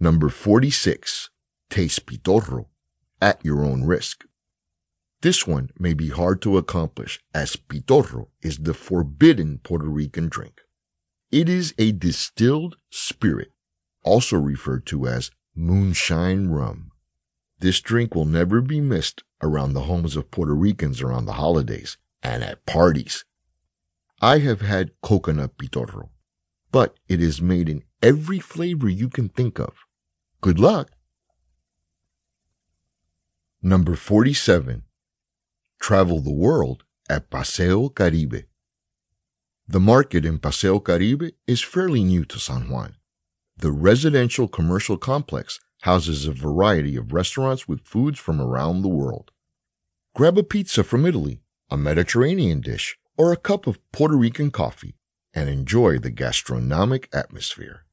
Number 46. Taste pitorro at your own risk. This one may be hard to accomplish as pitorro is the forbidden Puerto Rican drink. It is a distilled spirit, also referred to as moonshine rum. This drink will never be missed around the homes of Puerto Ricans around the holidays and at parties. I have had coconut pitorro, but it is made in every flavor you can think of. Good luck! Number 47. Travel the world at Paseo Caribe. The market in Paseo Caribe is fairly new to San Juan. The residential commercial complex houses a variety of restaurants with foods from around the world. Grab a pizza from Italy, a Mediterranean dish, or a cup of Puerto Rican coffee and enjoy the gastronomic atmosphere.